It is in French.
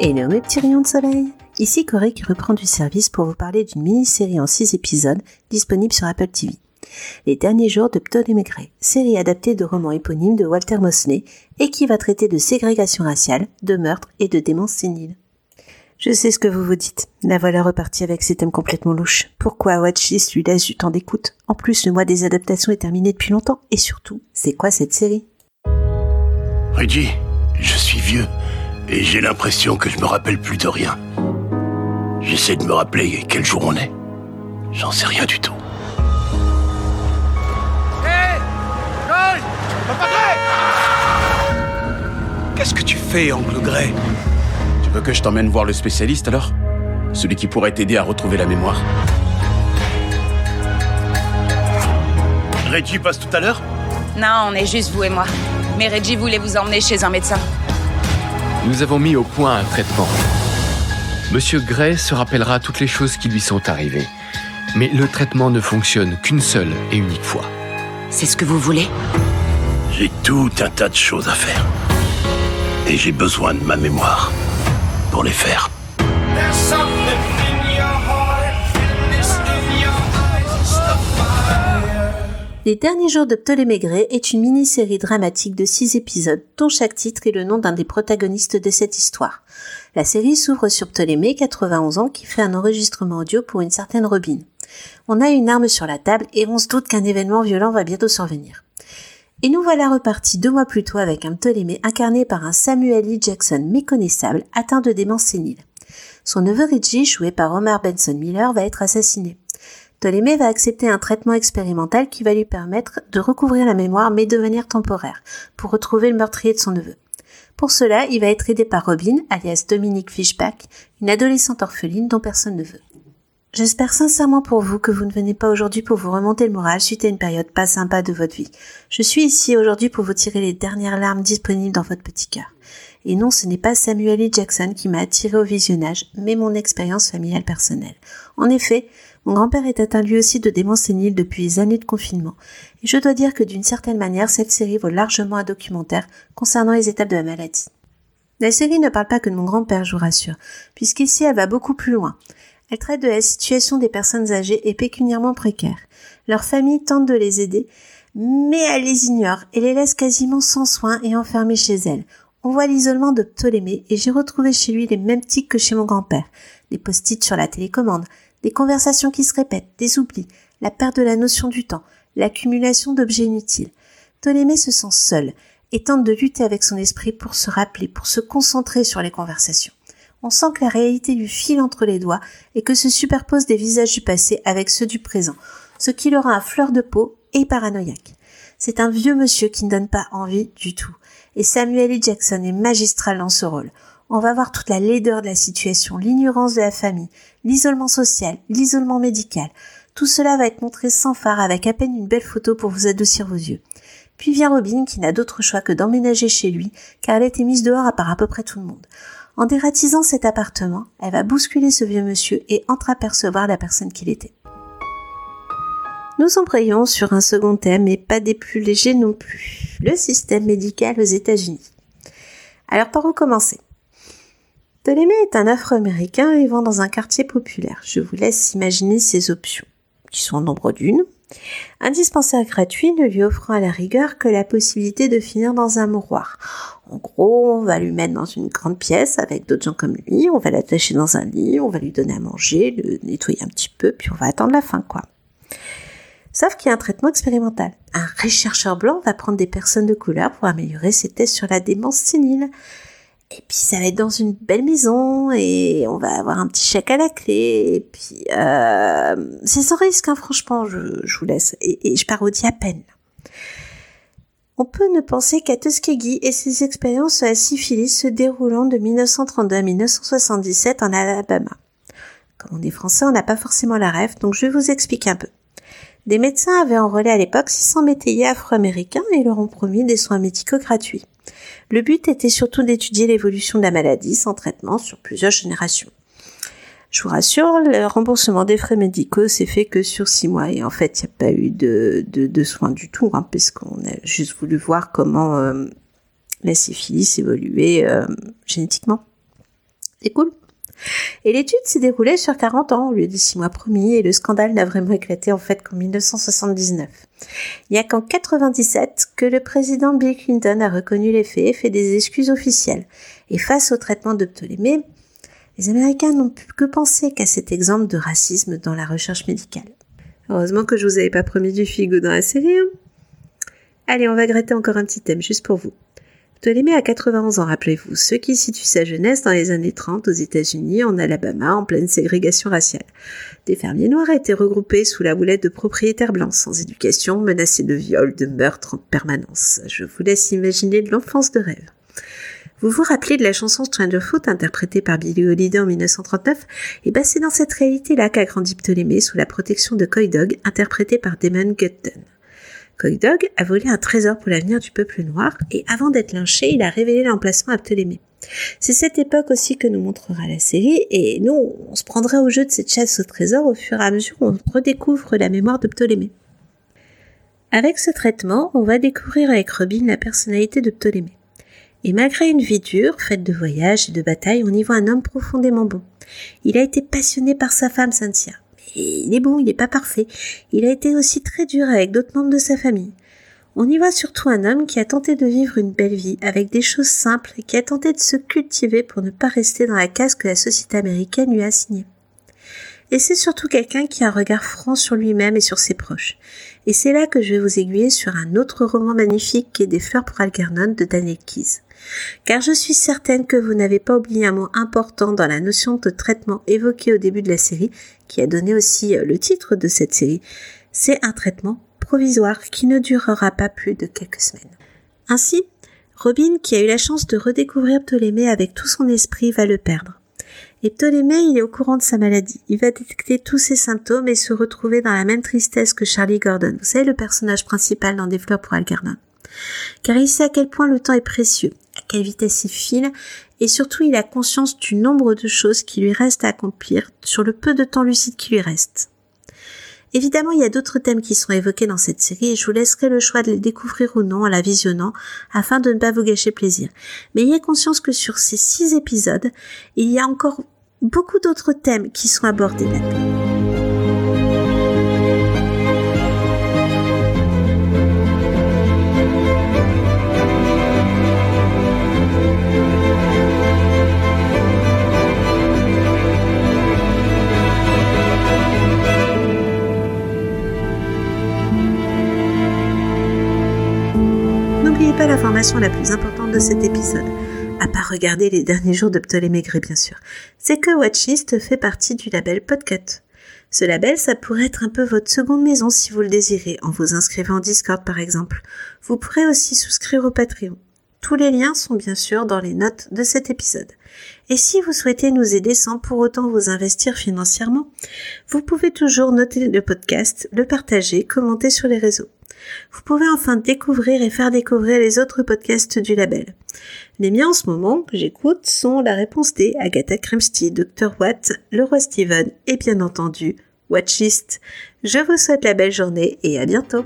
Hello mes petits rayons de soleil Ici Corée qui reprend du service pour vous parler d'une mini-série en 6 épisodes disponible sur Apple TV. Les derniers jours de Ptolémée Gray, série adaptée de romans éponymes de Walter Mosley et qui va traiter de ségrégation raciale, de meurtre et de démence sénile. Je sais ce que vous vous dites. La voilà repartie avec ses thèmes complètement louches. Pourquoi Watchlist lui laisse du temps d'écoute? En plus, le mois des adaptations est terminé depuis longtemps. Et surtout, c'est quoi cette série? Reggie, je suis vieux et j'ai l'impression que je me rappelle plus de rien. J'essaie de me rappeler quel jour on est. J'en sais rien du tout. Qu'est-ce que tu fais, Oncle Grey Tu veux que je t'emmène voir le spécialiste alors? Celui qui pourrait t'aider à retrouver la mémoire Reggie passe tout à l'heure? Non, on est juste vous et moi. Mais Reggie voulait vous emmener chez un médecin. Nous avons mis au point un traitement. Monsieur Gray se rappellera toutes les choses qui lui sont arrivées. Mais le traitement ne fonctionne qu'une seule et unique fois. C'est ce que vous voulez J'ai tout un tas de choses à faire. Et j'ai besoin de ma mémoire pour les faire. Les derniers jours de Ptolémée Gray est une mini-série dramatique de 6 épisodes dont chaque titre est le nom d'un des protagonistes de cette histoire. La série s'ouvre sur Ptolémée, 91 ans, qui fait un enregistrement audio pour une certaine Robin. On a une arme sur la table et on se doute qu'un événement violent va bientôt survenir. Et nous voilà repartis deux mois plus tôt avec un Ptolémée incarné par un Samuel Lee Jackson méconnaissable atteint de démence sénile. Son neveu Reggie, joué par Omar Benson Miller, va être assassiné. Ptolémée va accepter un traitement expérimental qui va lui permettre de recouvrir la mémoire mais de manière temporaire, pour retrouver le meurtrier de son neveu. Pour cela, il va être aidé par Robin, alias Dominique Fishback, une adolescente orpheline dont personne ne veut. J'espère sincèrement pour vous que vous ne venez pas aujourd'hui pour vous remonter le moral suite à une période pas sympa de votre vie. Je suis ici aujourd'hui pour vous tirer les dernières larmes disponibles dans votre petit cœur. Et non, ce n'est pas Samuel L. Jackson qui m'a attiré au visionnage, mais mon expérience familiale personnelle. En effet, mon grand-père est atteint lui aussi de démence sénile depuis les années de confinement. Et je dois dire que d'une certaine manière, cette série vaut largement un documentaire concernant les étapes de la maladie. La série ne parle pas que de mon grand-père, je vous rassure, puisqu'ici elle va beaucoup plus loin. Elle traite de la situation des personnes âgées et pécuniairement précaires. Leur famille tente de les aider, mais elle les ignore et les laisse quasiment sans soins et enfermées chez elles. On voit l'isolement de Ptolémée et j'ai retrouvé chez lui les mêmes tics que chez mon grand-père. Des post-it sur la télécommande, des conversations qui se répètent, des oublis, la perte de la notion du temps, l'accumulation d'objets inutiles. Ptolémée se sent seul et tente de lutter avec son esprit pour se rappeler, pour se concentrer sur les conversations. On sent que la réalité lui file entre les doigts et que se superposent des visages du passé avec ceux du présent, ce qui le rend à fleur de peau et paranoïaque. C'est un vieux monsieur qui ne donne pas envie du tout. Et Samuel L. Jackson est magistral dans ce rôle. On va voir toute la laideur de la situation, l'ignorance de la famille, l'isolement social, l'isolement médical. Tout cela va être montré sans phare avec à peine une belle photo pour vous adoucir vos yeux. Puis vient Robin qui n'a d'autre choix que d'emménager chez lui car elle a été mise dehors à part à peu près tout le monde. En dératisant cet appartement, elle va bousculer ce vieux monsieur et entreapercevoir la personne qu'il était. Nous embrayons sur un second thème et pas des plus légers non plus. Le système médical aux États-Unis. Alors par où commencer Ptolémée est un Afro-Américain vivant dans un quartier populaire. Je vous laisse imaginer ses options, qui sont nombre d'une. Un dispensaire gratuit ne lui offrant à la rigueur que la possibilité de finir dans un mouroir. En gros, on va lui mettre dans une grande pièce avec d'autres gens comme lui, on va l'attacher dans un lit, on va lui donner à manger, le nettoyer un petit peu, puis on va attendre la fin, quoi. Sauf qu'il y a un traitement expérimental. Un rechercheur blanc va prendre des personnes de couleur pour améliorer ses tests sur la démence sénile. Et puis ça va être dans une belle maison et on va avoir un petit chèque à la clé. Et puis euh, c'est sans risque, hein, franchement, je, vous laisse. Et, je parodie à peine. On peut ne penser qu'à Tuskegee et ses expériences à syphilis se déroulant de 1932 à 1977 en Alabama. Comme on est français, on n'a pas forcément la rêve, donc je vais vous expliquer un peu. Des médecins avaient enrôlé à l'époque 600 métayers afro-américains et leur ont promis des soins médicaux gratuits. Le but était surtout d'étudier l'évolution de la maladie sans traitement sur plusieurs générations. Je vous rassure, le remboursement des frais médicaux s'est fait que sur six mois et en fait, il n'y a pas eu de, soins du tout, hein, puisqu'on a juste voulu voir comment euh, la syphilis évoluait euh, génétiquement. C'est cool. Et l'étude s'est déroulée sur 40 ans au lieu des 6 mois promis et le scandale n'a vraiment éclaté en fait qu'en 1979. Il n'y a qu'en 97 que le président Bill Clinton a reconnu les faits et fait des excuses officielles. Et face au traitement de Ptolémée, les Américains n'ont pu que penser qu'à cet exemple de racisme dans la recherche médicale. Heureusement que je vous avais pas promis du figo dans la série. Hein. Allez, on va gratter encore un petit thème juste pour vous. Ptolémée a 91 ans, rappelez-vous, ce qui situe sa jeunesse dans les années 30 aux États-Unis, en Alabama, en pleine ségrégation raciale. Des fermiers noirs étaient regroupés sous la houlette de propriétaires blancs, sans éducation, menacés de viol, de meurtre en permanence. Je vous laisse imaginer l'enfance de rêve. Vous vous rappelez de la chanson Stranger Foot interprétée par Billy Holiday en 1939 Et eh ben c'est dans cette réalité-là qu'a grandi Ptolémée sous la protection de Coy Dog, interprété par Damon Gutton. Coy Dog a volé un trésor pour l'avenir du peuple noir et avant d'être lynché, il a révélé l'emplacement à Ptolémée. C'est cette époque aussi que nous montrera la série et nous, on se prendra au jeu de cette chasse au trésor au fur et à mesure où on redécouvre la mémoire de Ptolémée. Avec ce traitement, on va découvrir avec Robin la personnalité de Ptolémée. Et malgré une vie dure, faite de voyages et de batailles, on y voit un homme profondément bon. Il a été passionné par sa femme Cynthia. Il est bon, il n'est pas parfait. Il a été aussi très dur avec d'autres membres de sa famille. On y voit surtout un homme qui a tenté de vivre une belle vie avec des choses simples et qui a tenté de se cultiver pour ne pas rester dans la case que la société américaine lui a assignée. Et c'est surtout quelqu'un qui a un regard franc sur lui-même et sur ses proches. Et c'est là que je vais vous aiguiller sur un autre roman magnifique qui est Des fleurs pour Algernon de Daniel Keyes car je suis certaine que vous n'avez pas oublié un mot important dans la notion de traitement évoqué au début de la série, qui a donné aussi euh, le titre de cette série. C'est un traitement provisoire qui ne durera pas plus de quelques semaines. Ainsi, Robin, qui a eu la chance de redécouvrir Ptolémée avec tout son esprit, va le perdre. Et Ptolémée, il est au courant de sa maladie. Il va détecter tous ses symptômes et se retrouver dans la même tristesse que Charlie Gordon. Vous savez, le personnage principal dans Des fleurs pour Algernon. Car il sait à quel point le temps est précieux à quelle vitesse il file, et surtout il a conscience du nombre de choses qui lui restent à accomplir sur le peu de temps lucide qui lui reste. Évidemment, il y a d'autres thèmes qui sont évoqués dans cette série et je vous laisserai le choix de les découvrir ou non en la visionnant afin de ne pas vous gâcher plaisir. Mais ayez conscience que sur ces six épisodes, il y a encore beaucoup d'autres thèmes qui sont abordés là-dedans. pas l'information la plus importante de cet épisode, à part regarder les derniers jours de Ptolémée bien sûr, c'est que Watchlist fait partie du label Podcut. Ce label, ça pourrait être un peu votre seconde maison si vous le désirez, en vous inscrivant en Discord par exemple. Vous pourrez aussi souscrire au Patreon. Tous les liens sont bien sûr dans les notes de cet épisode. Et si vous souhaitez nous aider sans pour autant vous investir financièrement, vous pouvez toujours noter le podcast, le partager, commenter sur les réseaux. Vous pouvez enfin découvrir et faire découvrir les autres podcasts du label. Les miens en ce moment que j'écoute sont La Réponse D, Agatha Christie, Dr. Watt, Le Roi Steven et bien entendu Watchlist. Je vous souhaite la belle journée et à bientôt.